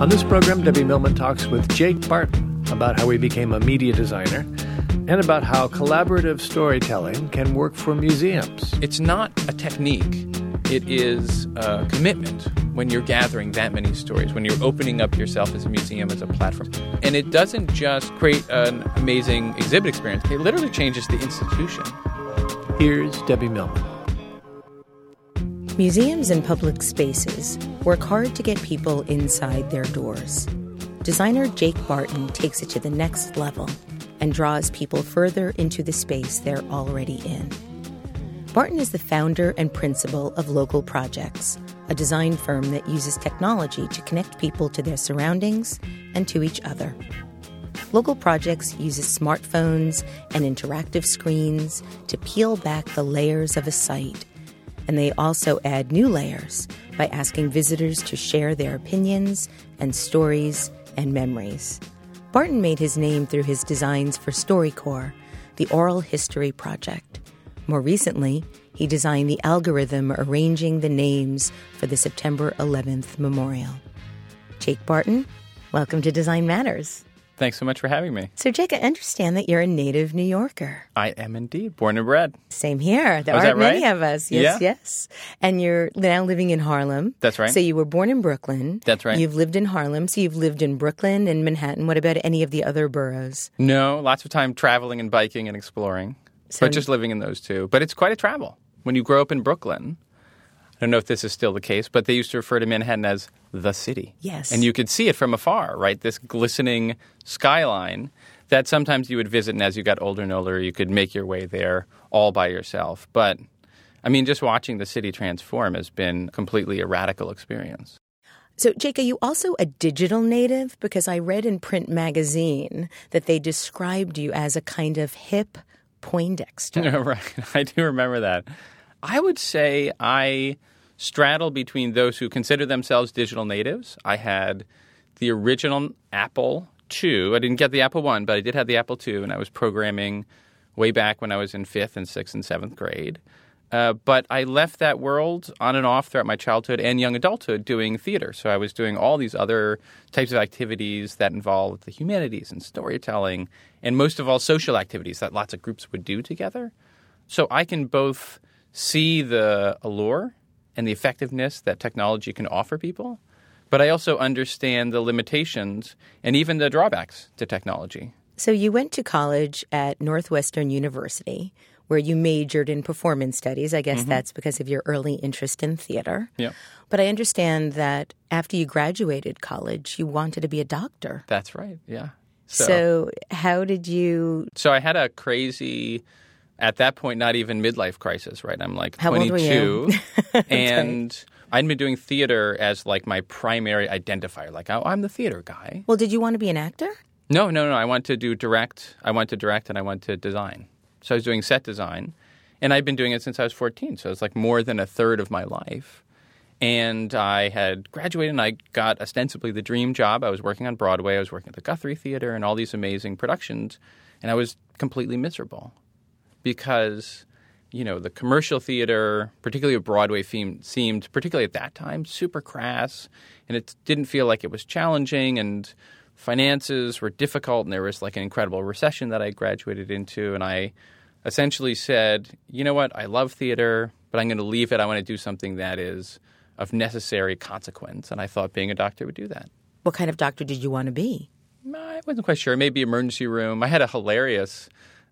On this program, Debbie Millman talks with Jake Barton about how he became a media designer and about how collaborative storytelling can work for museums. It's not a technique, it is a commitment when you're gathering that many stories, when you're opening up yourself as a museum, as a platform. And it doesn't just create an amazing exhibit experience, it literally changes the institution. Here's Debbie Millman. Museums and public spaces work hard to get people inside their doors. Designer Jake Barton takes it to the next level and draws people further into the space they're already in. Barton is the founder and principal of Local Projects, a design firm that uses technology to connect people to their surroundings and to each other. Local Projects uses smartphones and interactive screens to peel back the layers of a site and they also add new layers by asking visitors to share their opinions and stories and memories. Barton made his name through his designs for StoryCorps, the oral history project. More recently, he designed the algorithm arranging the names for the September 11th memorial. Jake Barton, welcome to Design Matters. Thanks so much for having me. So, Jake, I understand that you're a native New Yorker. I am indeed, born and bred. Same here. There oh, aren't right? many of us. Yes, yeah. yes. And you're now living in Harlem. That's right. So you were born in Brooklyn. That's right. You've lived in Harlem. So you've lived in Brooklyn and Manhattan. What about any of the other boroughs? No, lots of time traveling and biking and exploring, so, but just living in those two. But it's quite a travel. When you grow up in Brooklyn, I don't know if this is still the case, but they used to refer to Manhattan as the city. Yes. And you could see it from afar, right? This glistening skyline that sometimes you would visit, and as you got older and older, you could make your way there all by yourself. But I mean, just watching the city transform has been completely a radical experience. So, Jake, are you also a digital native? Because I read in Print Magazine that they described you as a kind of hip Poindexter. right. I do remember that. I would say I straddle between those who consider themselves digital natives. I had the original Apple II. I didn't get the Apple One, but I did have the Apple II, and I was programming way back when I was in fifth and sixth and seventh grade. Uh, but I left that world on and off throughout my childhood and young adulthood doing theater. So I was doing all these other types of activities that involved the humanities and storytelling, and most of all, social activities that lots of groups would do together. So I can both see the allure and the effectiveness that technology can offer people, but I also understand the limitations and even the drawbacks to technology. So you went to college at Northwestern University where you majored in performance studies. I guess mm-hmm. that's because of your early interest in theater. Yeah. But I understand that after you graduated college, you wanted to be a doctor. That's right. Yeah. So, so how did you So I had a crazy at that point, not even midlife crisis, right? I'm like How old 22. were you? and I'd been doing theater as like my primary identifier. Like, oh, I'm the theater guy. Well, did you want to be an actor? No, no, no. I want to do direct. I want to direct and I want to design. So I was doing set design. And I'd been doing it since I was 14. So it's like more than a third of my life. And I had graduated and I got ostensibly the dream job. I was working on Broadway. I was working at the Guthrie Theater and all these amazing productions. And I was completely miserable because, you know, the commercial theater, particularly Broadway theme, seemed, particularly at that time, super crass. And it didn't feel like it was challenging. And finances were difficult. And there was like an incredible recession that I graduated into. And I essentially said, you know what, I love theater, but I'm going to leave it. I want to do something that is of necessary consequence. And I thought being a doctor would do that. What kind of doctor did you want to be? I wasn't quite sure. Maybe emergency room. I had a hilarious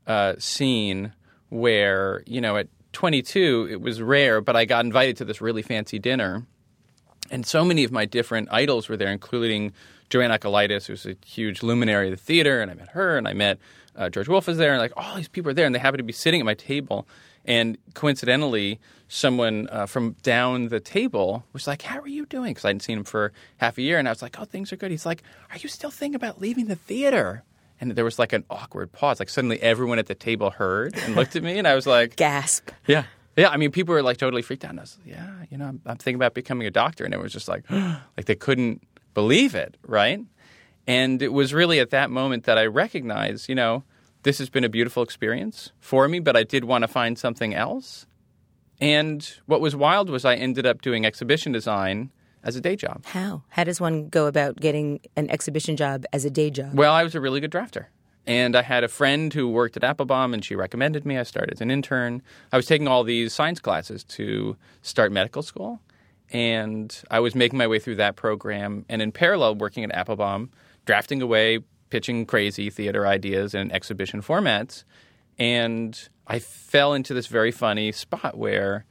uh, scene where, you know, at 22, it was rare, but I got invited to this really fancy dinner. And so many of my different idols were there, including Joanne Akalaitis, who's a huge luminary of the theater, and I met her, and I met uh, George Wolfe was there, and like all these people are there, and they happened to be sitting at my table. And coincidentally, someone uh, from down the table was like, "How are you doing?" Because I hadn't seen him for half a year, and I was like, "Oh, things are good." He's like, "Are you still thinking about leaving the theater?" And there was like an awkward pause. Like suddenly, everyone at the table heard and looked at me, and I was like, Gasp. "Yeah." Yeah, I mean, people were like totally freaked out. And I was, like, yeah, you know, I'm, I'm thinking about becoming a doctor, and it was just like, like they couldn't believe it, right? And it was really at that moment that I recognized, you know, this has been a beautiful experience for me, but I did want to find something else. And what was wild was I ended up doing exhibition design as a day job. How? How does one go about getting an exhibition job as a day job? Well, I was a really good drafter. And I had a friend who worked at Appelbaum, and she recommended me. I started as an intern. I was taking all these science classes to start medical school. And I was making my way through that program. And in parallel, working at Appelbaum, drafting away, pitching crazy theater ideas in exhibition formats. And I fell into this very funny spot where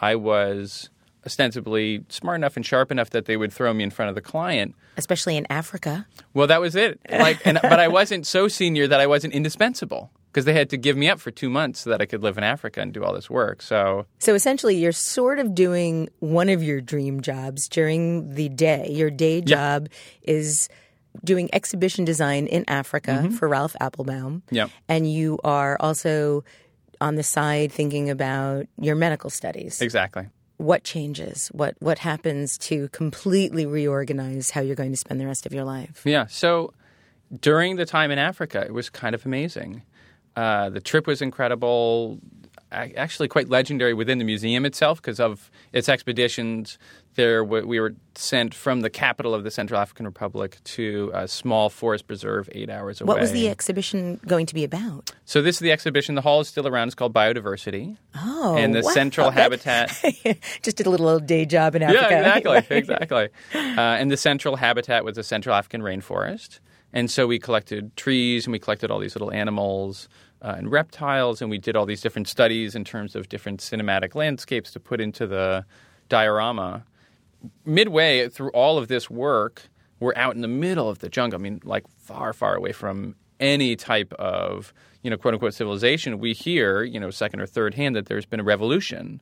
I was ostensibly smart enough and sharp enough that they would throw me in front of the client. Especially in Africa. Well, that was it. Like, and, but I wasn't so senior that I wasn't indispensable because they had to give me up for two months so that I could live in Africa and do all this work. So, So essentially, you're sort of doing one of your dream jobs during the day. Your day job is doing exhibition design in Africa mm-hmm. for Ralph Appelbaum. Yep. And you are also on the side thinking about your medical studies. exactly. What changes? What what happens to completely reorganize how you're going to spend the rest of your life? Yeah. So during the time in Africa, it was kind of amazing. Uh, the trip was incredible, actually quite legendary within the museum itself because of its expeditions. There, we were sent from the capital of the Central African Republic to a small forest preserve eight hours away. What was the exhibition going to be about? So this is the exhibition. The hall is still around. It's called Biodiversity. Oh, and the wow. central habitat. Just did a little day job in Africa. Yeah, exactly, exactly. Uh, and the central habitat was the Central African rainforest. And so we collected trees and we collected all these little animals uh, and reptiles, and we did all these different studies in terms of different cinematic landscapes to put into the diorama. Midway through all of this work, we're out in the middle of the jungle. I mean, like far, far away from any type of, you know, quote unquote civilization. We hear, you know, second or third hand that there's been a revolution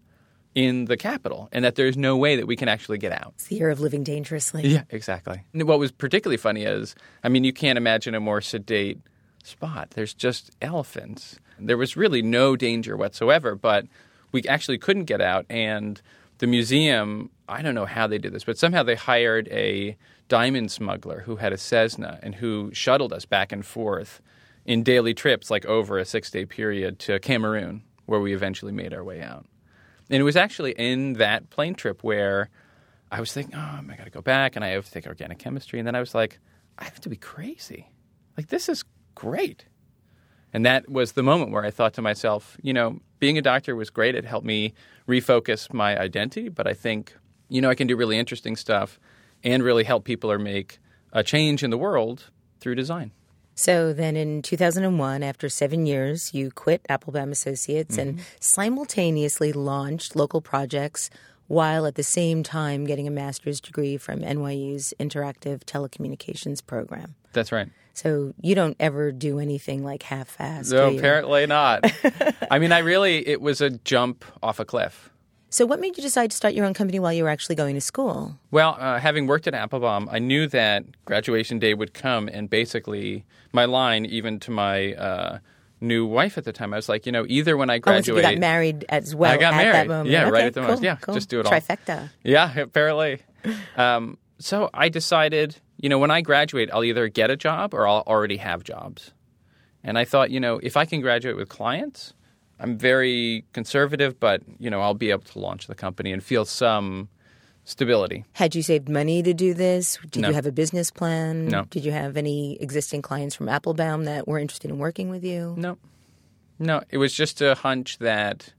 in the capital and that there's no way that we can actually get out. It's the year of living dangerously. Yeah, exactly. And what was particularly funny is, I mean, you can't imagine a more sedate spot. There's just elephants. There was really no danger whatsoever, but we actually couldn't get out. And the museum, I don't know how they did this, but somehow they hired a diamond smuggler who had a Cessna and who shuttled us back and forth in daily trips, like over a six day period to Cameroon, where we eventually made our way out. And it was actually in that plane trip where I was thinking, oh, I got to go back and I have to take organic chemistry. And then I was like, I have to be crazy. Like, this is great. And that was the moment where I thought to myself, you know, being a doctor was great. It helped me refocus my identity. But I think, you know, I can do really interesting stuff and really help people or make a change in the world through design. So then in 2001, after seven years, you quit Appelbaum Associates and mm-hmm. simultaneously launched local projects while at the same time getting a master's degree from NYU's Interactive Telecommunications Program. That's right. So you don't ever do anything like half-assed. No, apparently not. I mean, I really, it was a jump off a cliff. So what made you decide to start your own company while you were actually going to school? Well, uh, having worked at Appelbaum, I knew that graduation day would come, and basically, my line, even to my uh, new wife at the time, I was like, you know, either when I Oh, so you got married as well I got at married. that moment. Yeah, right at the moment. Yeah, cool. just do it all. Trifecta. Yeah, apparently. Um, so I decided, you know, when I graduate, I'll either get a job or I'll already have jobs. And I thought, you know, if I can graduate with clients, I'm very conservative, but, you know, I'll be able to launch the company and feel some stability. Had you saved money to do this? Did No. you have a business plan? No. Did you have any existing clients from Appelbaum that were interested in working with you? No. No, it was just a hunch that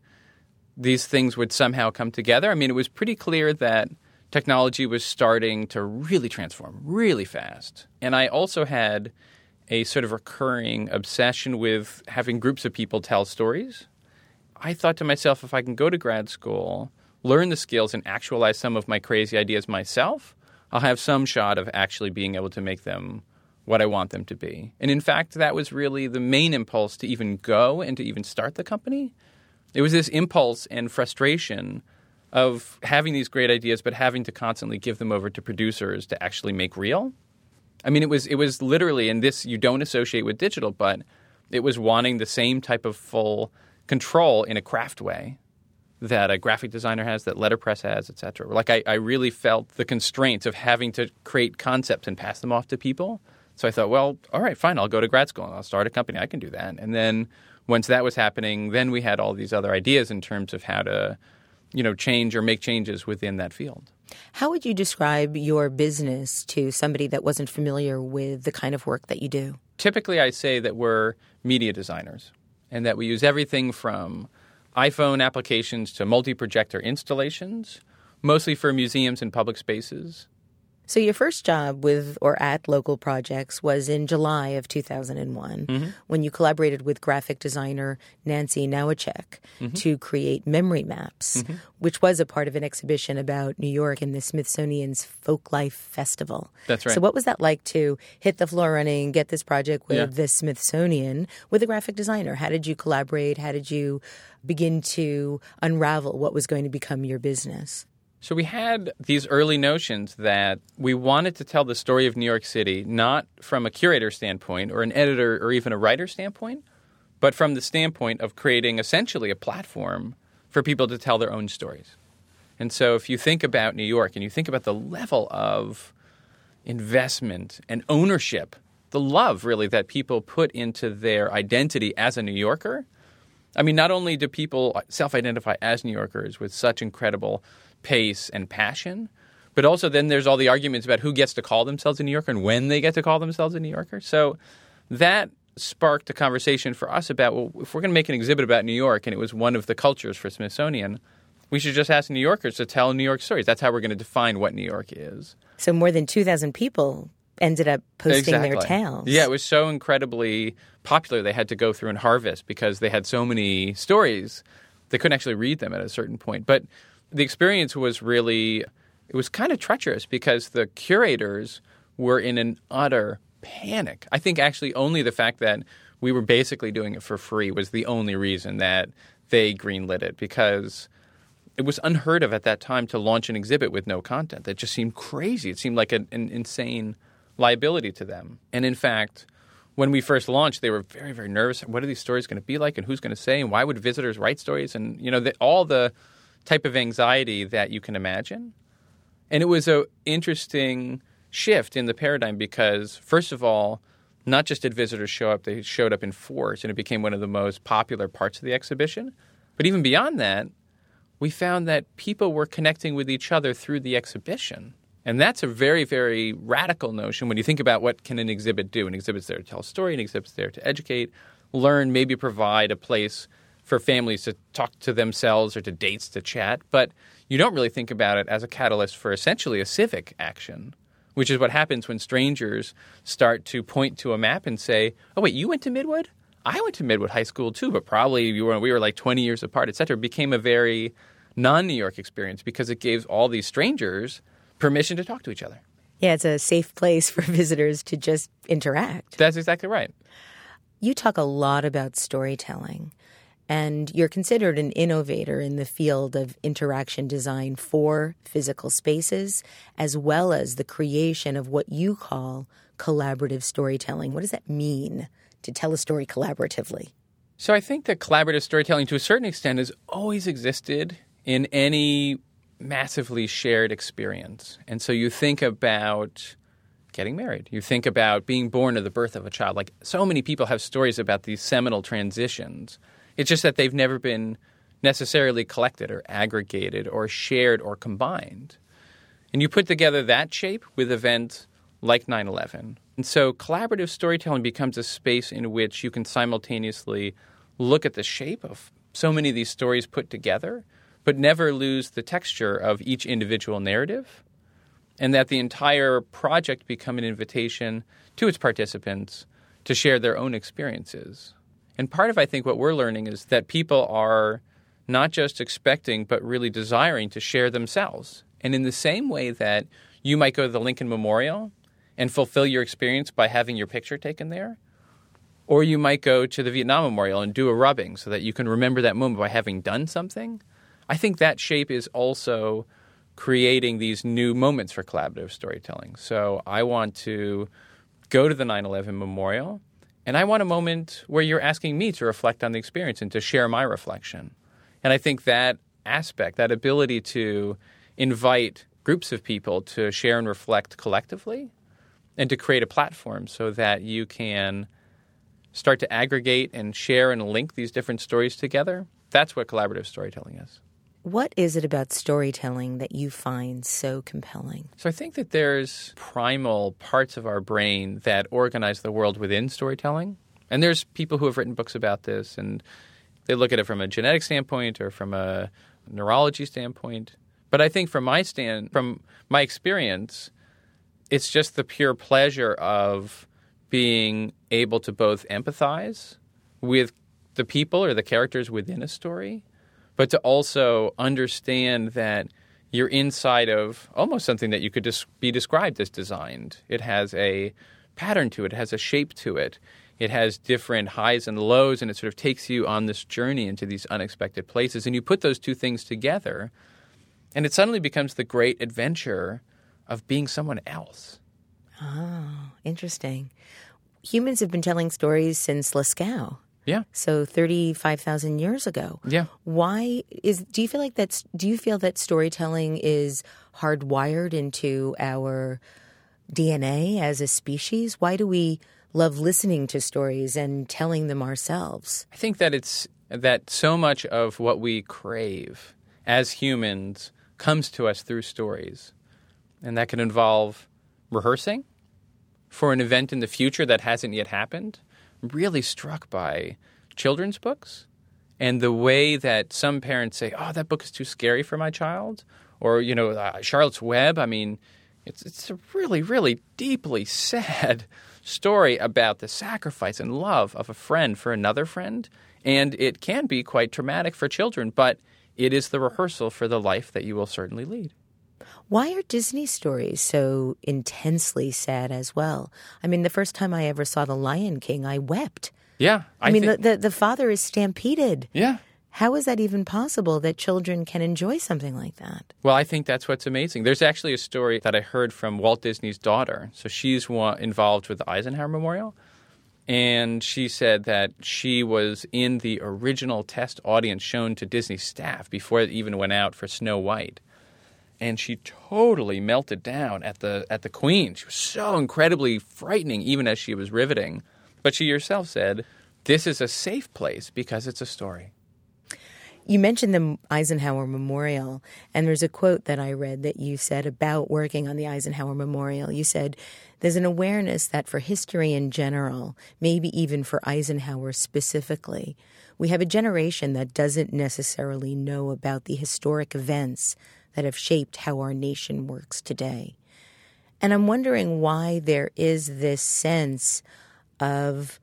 these things would somehow come together. I mean, it was pretty clear that technology was starting to really transform really fast. And I also had a sort of recurring obsession with having groups of people tell stories. I thought to myself, if I can go to grad school, learn the skills, and actualize some of my crazy ideas myself, I'll have some shot of actually being able to make them what I want them to be. And in fact, that was really the main impulse to even go and to even start the company. It was this impulse and frustration of having these great ideas, but having to constantly give them over to producers to actually make real. I mean, it was it was literally, and this you don't associate with digital, but it was wanting the same type of full control in a craft way that a graphic designer has, that letterpress has, et cetera. Like I, I really felt the constraints of having to create concepts and pass them off to people. So I thought, well, all right, fine, I'll go to grad school and I'll start a company. I can do that. And then once that was happening, then we had all these other ideas in terms of how to, you know, change or make changes within that field. How would you describe your business to somebody that wasn't familiar with the kind of work that you do? Typically, I say that we're media designers and that we use everything from iPhone applications to multi projector installations, mostly for museums and public spaces. So your first job with or at local projects was in July of 2001 Mm-hmm. when you collaborated with graphic designer Nancy Nowacek Mm-hmm. to create memory maps, which was a part of an exhibition about New York and the Smithsonian's Folk Life Festival. That's right. So what was that like to hit the floor running, get this project with Yeah. the Smithsonian with a graphic designer? How did you collaborate? How did you begin to unravel what was going to become your business? So we had these early notions that we wanted to tell the story of New York City not from a curator standpoint or an editor or even a writer standpoint, but from the standpoint of creating essentially a platform for people to tell their own stories. And so if you think about New York and you think about the level of investment and ownership, the love really that people put into their identity as a New Yorker, I mean, not only do people self identify as New Yorkers with such incredible pace and passion, but also then there's all the arguments about who gets to call themselves a New Yorker and when they get to call themselves a New Yorker. So that sparked a conversation for us about well, if we're going to make an exhibit about New York and it was one of the cultures for Smithsonian, we should just ask New Yorkers to tell New York stories. That's how we're going to define what New York is. So more than 2,000 people ended up posting their Exactly. tales. Yeah, it was so incredibly popular. They had to go through and harvest because they had so many stories. They couldn't actually read them at a certain point. But the experience was really, it was kind of treacherous because the curators were in an utter panic. I think actually only the fact that we were basically doing it for free was the only reason that they greenlit it because it was unheard of at that time to launch an exhibit with no content. That just seemed crazy. It seemed like an, an insane liability to them. And in fact, when we first launched, they were very, very nervous. What are these stories going to be like, and who's going to say, and why would visitors write stories, and you know, the, all the type of anxiety that you can imagine. And it was a interesting shift in the paradigm because, first of all, not just did visitors show up, they showed up in force, and it became one of the most popular parts of the exhibition. But even beyond that, we found that people were connecting with each other through the exhibition. And that's a very, very radical notion when you think about what can an exhibit do. An exhibit's there to tell a story, an exhibit's there to educate, learn, maybe provide a place for families to talk to themselves or to dates to chat. But you don't really think about it as a catalyst for essentially a civic action, which is what happens when strangers start to point to a map and say, oh, wait, you went to Midwood? I went to Midwood High School too, but probably we were, we were like 20 years apart, et cetera. It became a very non New York experience because it gave all these strangers permission to talk to each other. Yeah, it's a safe place for visitors to just interact. That's exactly right. You talk a lot about storytelling, and you're considered an innovator in the field of interaction design for physical spaces, as well as the creation of what you call collaborative storytelling. What does that mean to tell a story collaboratively? So I think that collaborative storytelling, to a certain extent, has always existed in any massively shared experience. And so you think about getting married. You think about being born or the birth of a child. Like so many people have stories about these seminal transitions. It's just that they've never been necessarily collected or aggregated or shared or combined. And you put together that shape with events like 9 11. And so collaborative storytelling becomes a space in which you can simultaneously look at the shape of so many of these stories put together, but never lose the texture of each individual narrative and that the entire project become an invitation to its participants to share their own experiences. And part of, I think, what we're learning is that people are not just expecting, but really desiring to share themselves. And in the same way that you might go to the Lincoln Memorial and fulfill your experience by having your picture taken there, or you might go to the Vietnam Memorial and do a rubbing so that you can remember that moment by having done something. I think that shape is also creating these new moments for collaborative storytelling. So I want to go to the 9 11 memorial, and I want a moment where you're asking me to reflect on the experience and to share my reflection. And I think that aspect, that ability to invite groups of people to share and reflect collectively and to create a platform so that you can start to aggregate and share and link these different stories together. That's what collaborative storytelling is. What is it about storytelling that you find so compelling? So I think that there's primal parts of our brain that organize the world within storytelling. And there's people who have written books about this and they look at it from a genetic standpoint or from a neurology standpoint. But I think from my stand from my experience, it's just the pure pleasure of being able to both empathize with the people or the characters within a story but to also understand that you're inside of almost something that you could be described as designed. It has a pattern to it, it has a shape to it. It has different highs and lows, and it sort of takes you on this journey into these unexpected places. And you put those two things together, and it suddenly becomes the great adventure of being someone else. Oh, interesting. Humans have been telling stories since Lascaux. Yeah. So 35,000 years ago. Yeah. Why is do you feel like that's do you feel that storytelling is hardwired into our DNA as a species? Why do we love listening to stories and telling them ourselves? I think that it's that so much of what we crave as humans comes to us through stories. And that can involve rehearsing for an event in the future that hasn't yet happened really struck by children's books and the way that some parents say, "Oh, that book is too scary for my child," or you know, uh, Charlotte's Web. I mean, it's it's a really really deeply sad story about the sacrifice and love of a friend for another friend, and it can be quite traumatic for children, but it is the rehearsal for the life that you will certainly lead. Why are Disney stories so intensely sad as well? I mean, the first time I ever saw The Lion King, I wept. Yeah. I, I mean, the, the, the father is stampeded. Yeah. How is that even possible that children can enjoy something like that? Well, I think that's what's amazing. There's actually a story that I heard from Walt Disney's daughter. So she's involved with the Eisenhower Memorial. And she said that she was in the original test audience shown to Disney staff before it even went out for Snow White and she totally melted down at the at the queen. She was so incredibly frightening, even as she was riveting. But she herself said, "This is a safe place because it's a story." You mentioned the Eisenhower Memorial, and there's a quote that I read that you said about working on the Eisenhower Memorial. You said, There's an awareness that for history in general, maybe even for Eisenhower specifically, we have a generation that doesn't necessarily know about the historic events that have shaped how our nation works today. And I'm wondering why there is this sense of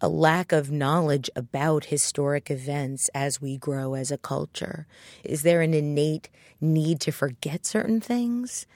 a lack of knowledge about historic events as we grow as a culture. Is there an innate need to forget certain things?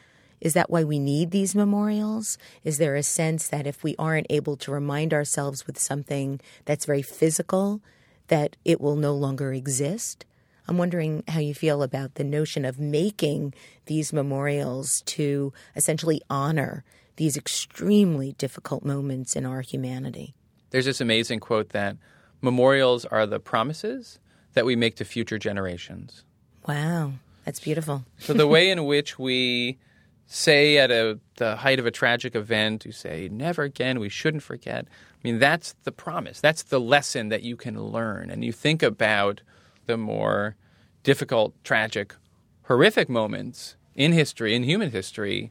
Is that why we need these memorials? Is there a sense that if we aren't able to remind ourselves with something that's very physical, that it will no longer exist? I'm wondering how you feel about the notion of making these memorials to essentially honor these extremely difficult moments in our humanity. There's this amazing quote that memorials are the promises that we make to future generations. Wow, that's beautiful. so the way in which we say at a, the height of a tragic event, you say, never again, we shouldn't forget. I mean, that's the promise. That's the lesson that you can learn. And you think about the more difficult, tragic, horrific moments in history, in human history,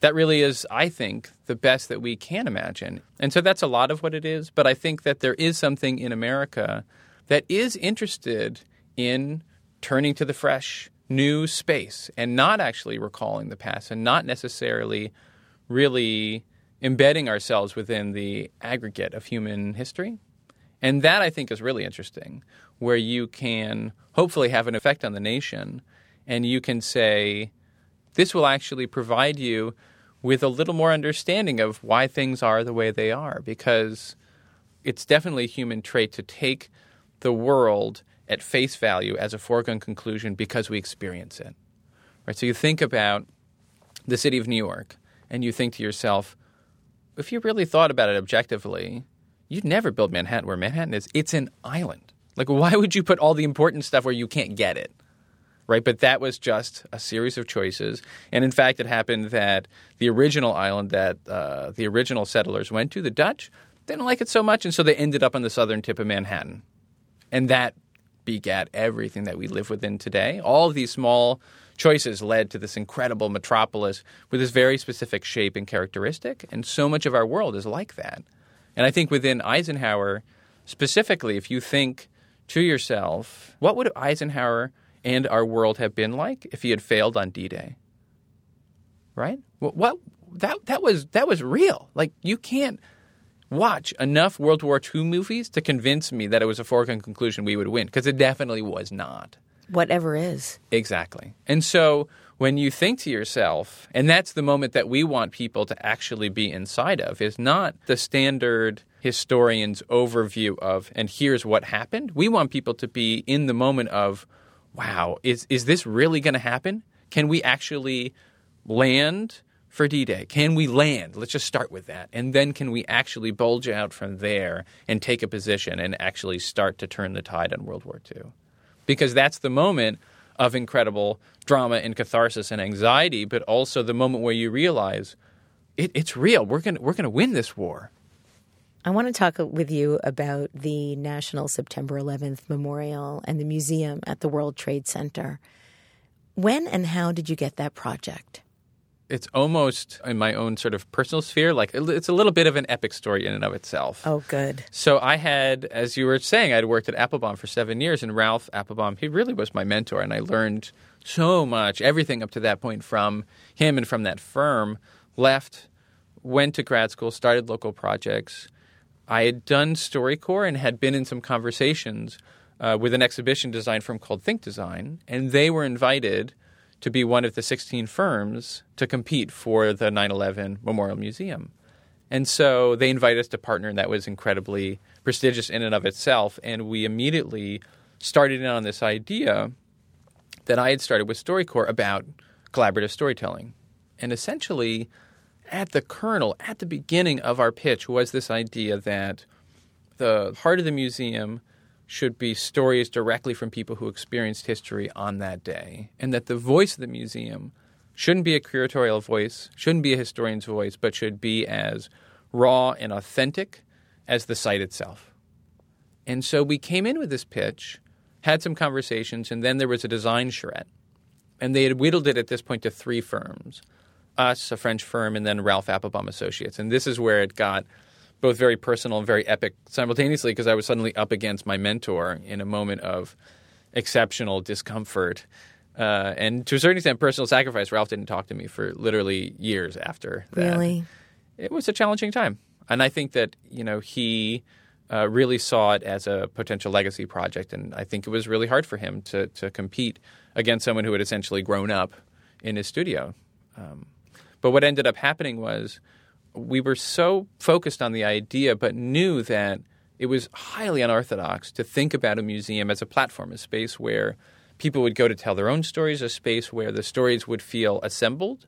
that really is, I think, the best that we can imagine. And so that's a lot of what it is. But I think that there is something in America that is interested in turning to the fresh, new space and not actually recalling the past and not necessarily really embedding ourselves within the aggregate of human history. And that I think is really interesting, where you can hopefully have an effect on the nation and you can say, this will actually provide you with a little more understanding of why things are the way they are, because it's definitely a human trait to take the world at face value as a foregone conclusion because we experience it. Right? So you think about the city of New York and you think to yourself, if you really thought about it objectively, you'd never build Manhattan where Manhattan is. It's an island. Like, why would you put all the important stuff where you can't get it? Right? But that was just a series of choices. And in fact, it happened that the original island that uh, the original settlers went to, the Dutch, didn't like it so much. And so they ended up on the southern tip of Manhattan. And that begat everything that we live within today. All of these small choices led to this incredible metropolis with this very specific shape and characteristic. And so much of our world is like that. And I think within Eisenhower, specifically, if you think to yourself, what would Eisenhower and our world have been like if he had failed on D-Day? Right? What, what that that was that was real. Like you can't watch enough World War II movies to convince me that it was a foregone conclusion we would win because it definitely was not. Whatever is. Exactly. And so when you think to yourself, and that's the moment that we want people to actually be inside of, is not the standard historian's overview of, and here's what happened. We want people to be in the moment of, wow, is, is this really going to happen? Can we actually land for D Day? Can we land? Let's just start with that. And then can we actually bulge out from there and take a position and actually start to turn the tide on World War II? Because that's the moment of incredible drama and catharsis and anxiety, but also the moment where you realize it, it's real. We're going we're gonna win this war. I want to talk with you about the National September 11th Memorial and the museum at the World Trade Center. When and how did you get that project? It's almost in my own sort of personal sphere. Like it's a little bit of an epic story in and of itself. Oh, good. So I had, as you were saying, I'd worked at Appelbaum for seven years, and Ralph Appelbaum he really was my mentor, and I learned so much, everything up to that point from him and from that firm. Left, went to grad school, started local projects. I had done StoryCorps and had been in some conversations uh, with an exhibition design firm called THINC Design, and they were invited – to be one of the 16 firms to compete for the 9 11 Memorial Museum. And so they invited us to partner, and that was incredibly prestigious in and of itself. And we immediately started in on this idea that I had started with StoryCorps about collaborative storytelling. And essentially, at the kernel, at the beginning of our pitch, was this idea that the heart of the museum should be stories directly from people who experienced history on that day, and that the voice of the museum shouldn't be a curatorial voice, shouldn't be a historian's voice, but should be as raw and authentic as the site itself. And so we came in with this pitch, had some conversations, and then there was a design charrette. And they had whittled it at this point to three firms us, a French firm, and then Ralph Appelbaum Associates. And this is where it got both very personal and very epic simultaneously because I was suddenly up against my mentor in a moment of exceptional discomfort. Uh, and to a certain extent, personal sacrifice. Ralph didn't talk to me for literally years after that. Really? It was a challenging time. And I think that, you know, he uh, really saw it as a potential legacy project. And I think it was really hard for him to, to compete against someone who had essentially grown up in his studio. Um, But what ended up happening was we were so focused on the idea, but knew that it was highly unorthodox to think about a museum as a platform, a space where people would go to tell their own stories, a space where the stories would feel assembled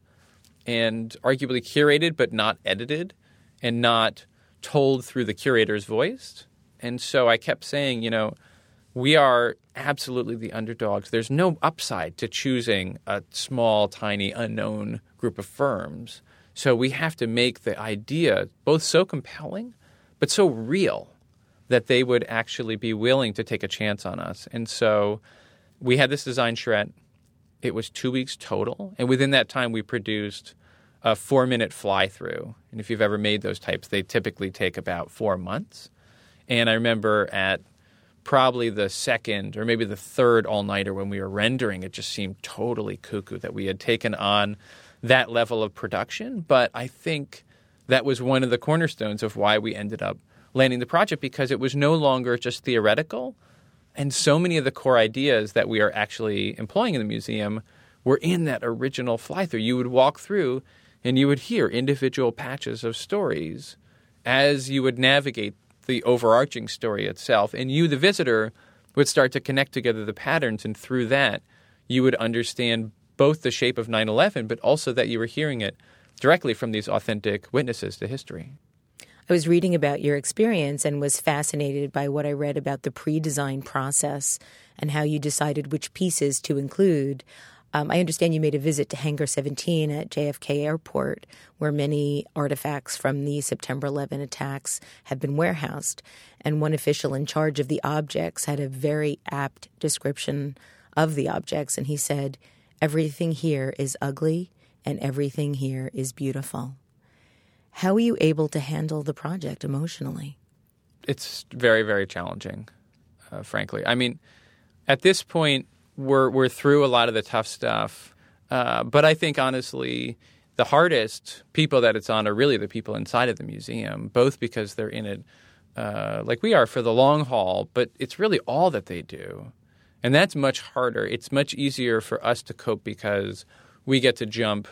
and arguably curated, but not edited and not told through the curator's voice. And so I kept saying, you know, we are absolutely the underdogs. There's no upside to choosing a small, tiny, unknown group of firms. So we have to make the idea both so compelling, but so real that they would actually be willing to take a chance on us. And so we had this design charrette. It was two weeks total. And within that time, we produced a four minute fly through. And if you've ever made those types, they typically take about four months. And I remember at probably the second or maybe the third all nighter when we were rendering, it just seemed totally cuckoo that we had taken on that level of production. But I think that was one of the cornerstones of why we ended up landing the project because it was no longer just theoretical. And so many of the core ideas that we are actually employing in the museum were in that original fly through. You would walk through and you would hear individual patches of stories as you would navigate the overarching story itself. And you, the visitor, would start to connect together the patterns. And through that, you would understand both the shape of 9 11, but also that you were hearing it directly from these authentic witnesses to history. I was reading about your experience and was fascinated by what I read about the pre design process and how you decided which pieces to include. Um, I understand you made a visit to Hangar 17 at JFK Airport, where many artifacts from the September 11 attacks had been warehoused. And one official in charge of the objects had a very apt description of the objects. And he said, Everything here is ugly and everything here is beautiful. How are you able to handle the project emotionally? It's very, very challenging, uh, frankly. I mean, at this point, we're we're through a lot of the tough stuff, uh, but I think honestly, the hardest people that it's on are really the people inside of the museum, both because they're in it, uh, like we are, for the long haul, but it's really all that they do, and that's much harder. It's much easier for us to cope because we get to jump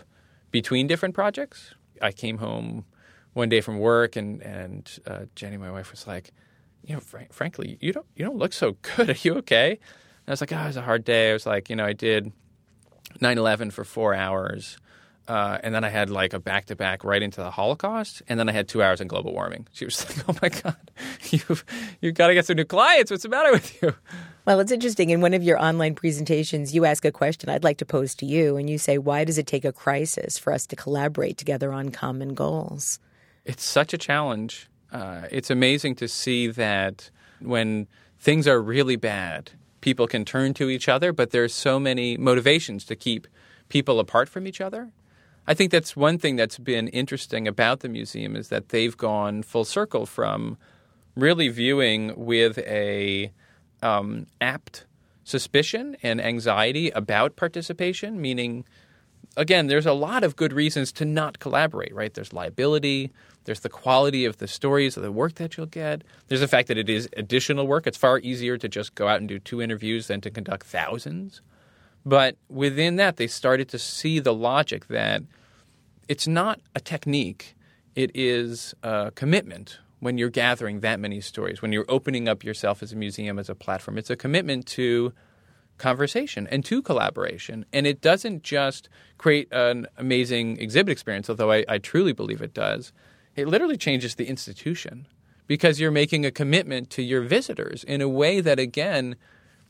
between different projects. I came home one day from work, and and uh, Jenny, my wife, was like, you know, fr- frankly, you don't you don't look so good. Are you okay? And I was like, oh, it was a hard day. I was like, you know, I did 9/11 for four hours. Uh, and then I had like a back to back right into the Holocaust, and then I had two hours in global warming. She was like, "Oh my god, you've you've got to get some new clients. What's the matter with you?" Well, it's interesting. In one of your online presentations, you ask a question I'd like to pose to you, and you say, "Why does it take a crisis for us to collaborate together on common goals?" It's such a challenge. Uh, it's amazing to see that when things are really bad, people can turn to each other, but there's so many motivations to keep people apart from each other. I think that's one thing that's been interesting about the museum is that they've gone full circle from really viewing with a um, apt suspicion and anxiety about participation, meaning again, there's a lot of good reasons to not collaborate, right? There's liability, there's the quality of the stories, of the work that you'll get. There's the fact that it is additional work. It's far easier to just go out and do two interviews than to conduct thousands. But within that, they started to see the logic that it's not a technique, it is a commitment when you're gathering that many stories, when you're opening up yourself as a museum, as a platform. It's a commitment to conversation and to collaboration. And it doesn't just create an amazing exhibit experience, although I, I truly believe it does it literally changes the institution because you're making a commitment to your visitors in a way that, again,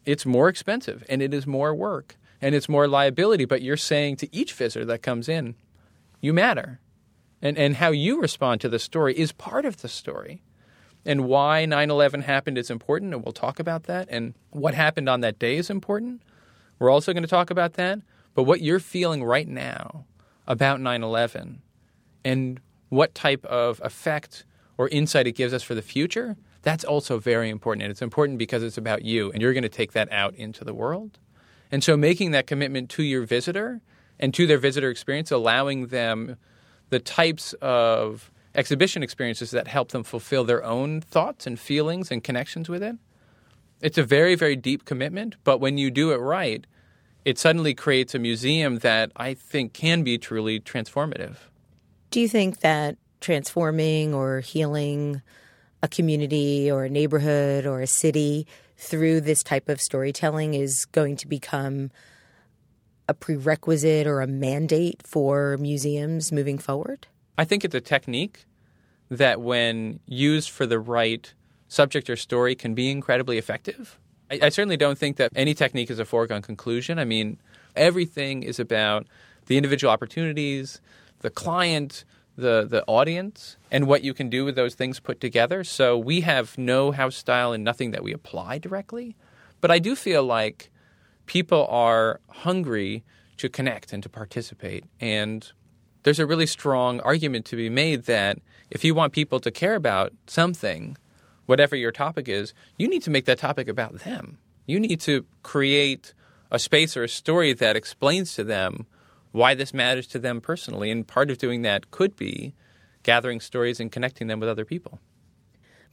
it's more expensive and it is more work and it's more liability. But you're saying to each visitor that comes in, you matter. And, and how you respond to the story is part of the story. And why 9 11 happened is important, and we'll talk about that. And what happened on that day is important. We're also going to talk about that. But what you're feeling right now about 9 11 and what type of effect or insight it gives us for the future, that's also very important. And it's important because it's about you and you're going to take that out into the world. And so making that commitment to your visitor and to their visitor experience, allowing them the types of exhibition experiences that help them fulfill their own thoughts and feelings and connections with it. It's a very, very deep commitment, but when you do it right, it suddenly creates a museum that I think can be truly transformative. Do you think that transforming or healing a community or a neighborhood or a city through this type of storytelling is going to become a prerequisite or a mandate for museums moving forward? I think it's a technique that, when used for the right subject or story, can be incredibly effective. I, I certainly don't think that any technique is a foregone conclusion. I mean, everything is about the individual opportunities, the client, the the audience and what you can do with those things put together. So we have no house style and nothing that we apply directly. But I do feel like people are hungry to connect and to participate. And there's a really strong argument to be made that if you want people to care about something, whatever your topic is, you need to make that topic about them. You need to create a space or a story that explains to them why this matters to them personally. And part of doing that could be gathering stories and connecting them with other people.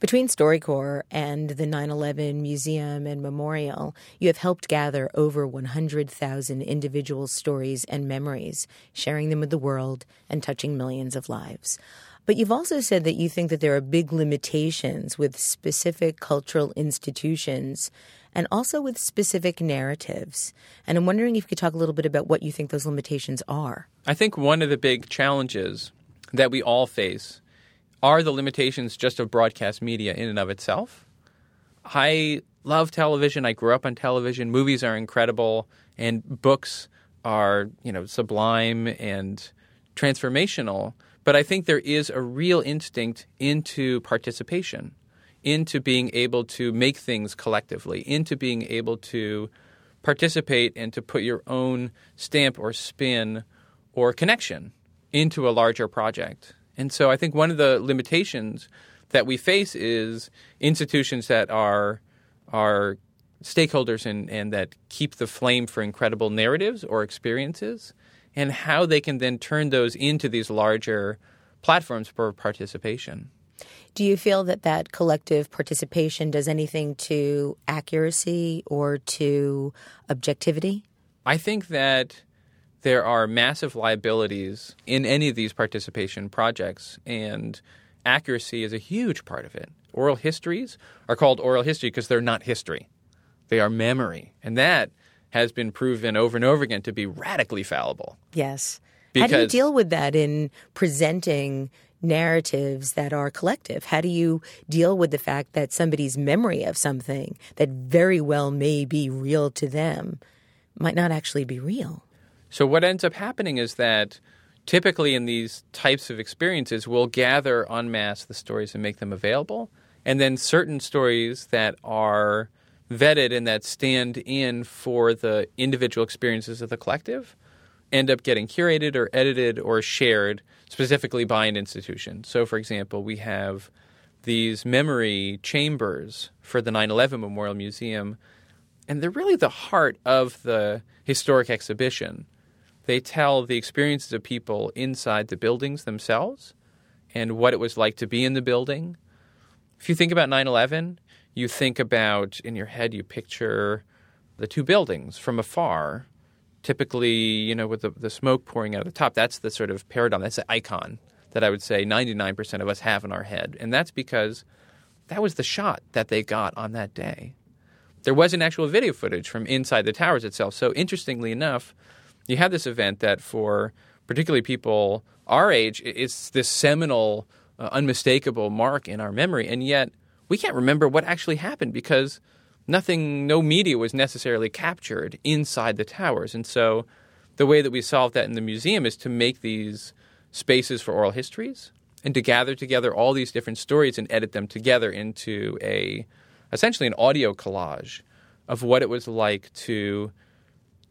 Between StoryCorps and the 9 11 Museum and Memorial, you have helped gather over 100,000 individual stories and memories, sharing them with the world and touching millions of lives. But you've also said that you think that there are big limitations with specific cultural institutions and also with specific narratives. And I'm wondering if you could talk a little bit about what you think those limitations are. I think one of the big challenges that we all face are the limitations just of broadcast media in and of itself. I love television. I grew up on television. Movies are incredible, and books are, you know, sublime and transformational. But I think there is a real instinct into participation into being able to make things collectively, into being able to participate and to put your own stamp or spin or connection into a larger project. And so I think one of the limitations that we face is institutions that are are stakeholders and, and that keep the flame for incredible narratives or experiences and how they can then turn those into these larger platforms for participation. Do you feel that that collective participation does anything to accuracy or to objectivity? I think that there are massive liabilities in any of these participation projects, and accuracy is a huge part of it. Oral histories are called oral history because they're not history, they are memory. And that has been proven over and over again to be radically fallible. Yes. Because How do you deal with that in presenting narratives that are collective? How do you deal with the fact that somebody's memory of something that very well may be real to them might not actually be real? So, what ends up happening is that typically in these types of experiences, we'll gather en masse the stories and make them available. And then certain stories that are vetted and that stand in for the individual experiences of the collective end up getting curated or edited or shared specifically by an institution. So, for example, we have these memory chambers for the 9 11 Memorial Museum, and they're really the heart of the historic exhibition. They tell the experiences of people inside the buildings themselves and what it was like to be in the building. If you think about 9 11, you think about, in your head, you picture the two buildings from afar typically, you know, with the, the smoke pouring out of the top, that's the sort of paradigm, that's the icon that I would say 99% of us have in our head. And that's because that was the shot that they got on that day. There wasn't actual video footage from inside the towers itself. So, interestingly enough, you have this event that for particularly people our age, it's this seminal, uh, unmistakable mark in our memory. And yet, we can't remember what actually happened because – nothing, no media was necessarily captured inside the towers. And so the way that we solve that in the museum is to make these spaces for oral histories and to gather together all these different stories and edit them together into a essentially an audio collage of what it was like to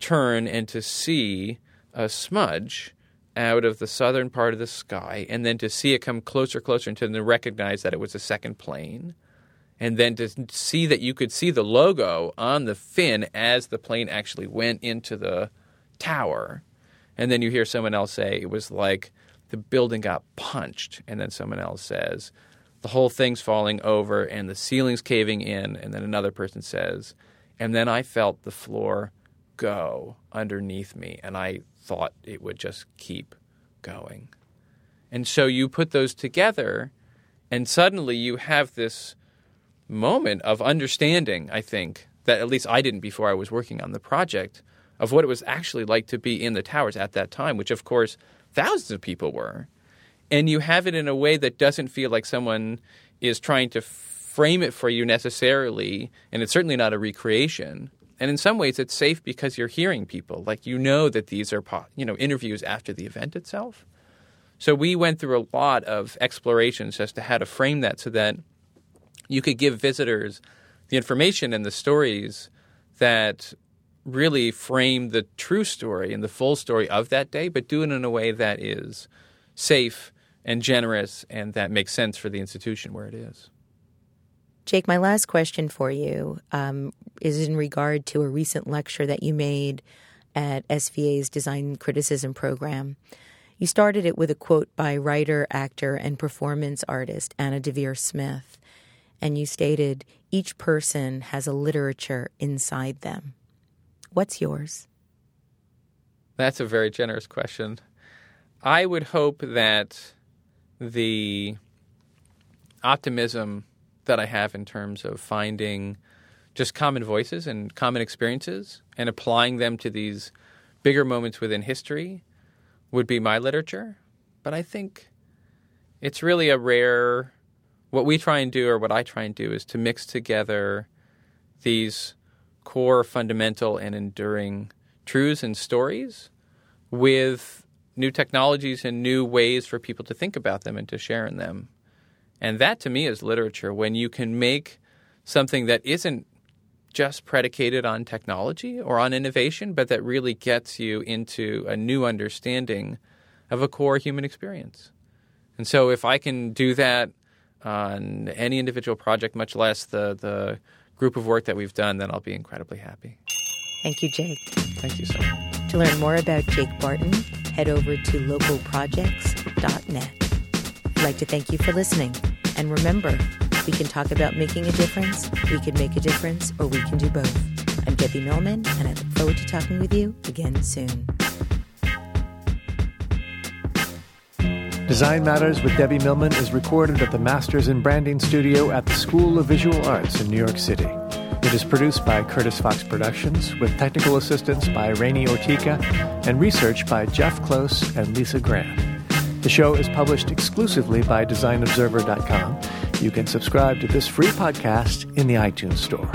turn and to see a smudge out of the southern part of the sky and then to see it come closer closer and to recognize that it was a second plane and then to see that you could see the logo on the fin as the plane actually went into the tower. And then you hear someone else say it was like the building got punched. And then someone else says the whole thing's falling over and the ceiling's caving in. And then another person says, and then I felt the floor go underneath me, and I thought it would just keep going. And so you put those together, and suddenly you have this moment of understanding, I think, that at least I didn't before I was working on the project, of what it was actually like to be in the towers at that time, which of course thousands of people were. And you have it in a way that doesn't feel like someone is trying to frame it for you necessarily, and it's certainly not a recreation. And in some ways, it's safe because you're hearing people. Like you know that these are you know interviews after the event itself. So we went through a lot of explorations as to how to frame that so that you could give visitors the information and the stories that really frame the true story and the full story of that day, but do it in a way that is safe and generous and that makes sense for the institution where it is. Jake, my last question for you um, is in regard to a recent lecture that you made at SVA's Design Criticism Program. You started it with a quote by writer, actor, and performance artist Anna Deavere Smith. And you stated, each person has a literature inside them. What's yours? That's a very generous question. I would hope that the optimism that I have in terms of finding just common voices and common experiences and applying them to these bigger moments within history would be my literature. But I think it's really a rare. What we try and do, or what I try and do, is to mix together these core, fundamental, and enduring truths and stories with new technologies and new ways for people to think about them and to share in them. And that to me is literature when you can make something that isn't just predicated on technology or on innovation, but that really gets you into a new understanding of a core human experience. And so if I can do that on any individual project, much less the, the group of work that we've done, then I'll be incredibly happy. Thank you, Jake. Thank you so much. To learn more about Jake Barton, head over to localprojects.net. I'd like to thank you for listening. And remember, we can talk about making a difference, we can make a difference, or we can do both. I'm Debbie Millman, and I look forward to talking with you again soon. Design Matters with Debbie Millman is recorded at the Masters in Branding Studio at the School of Visual Arts in New York City. It is produced by Curtis Fox Productions with technical assistance by Rainey Ortica and research by Jeff Close and Lisa Grant. The show is published exclusively by DesignObserver.com. You can subscribe to this free podcast in the iTunes Store.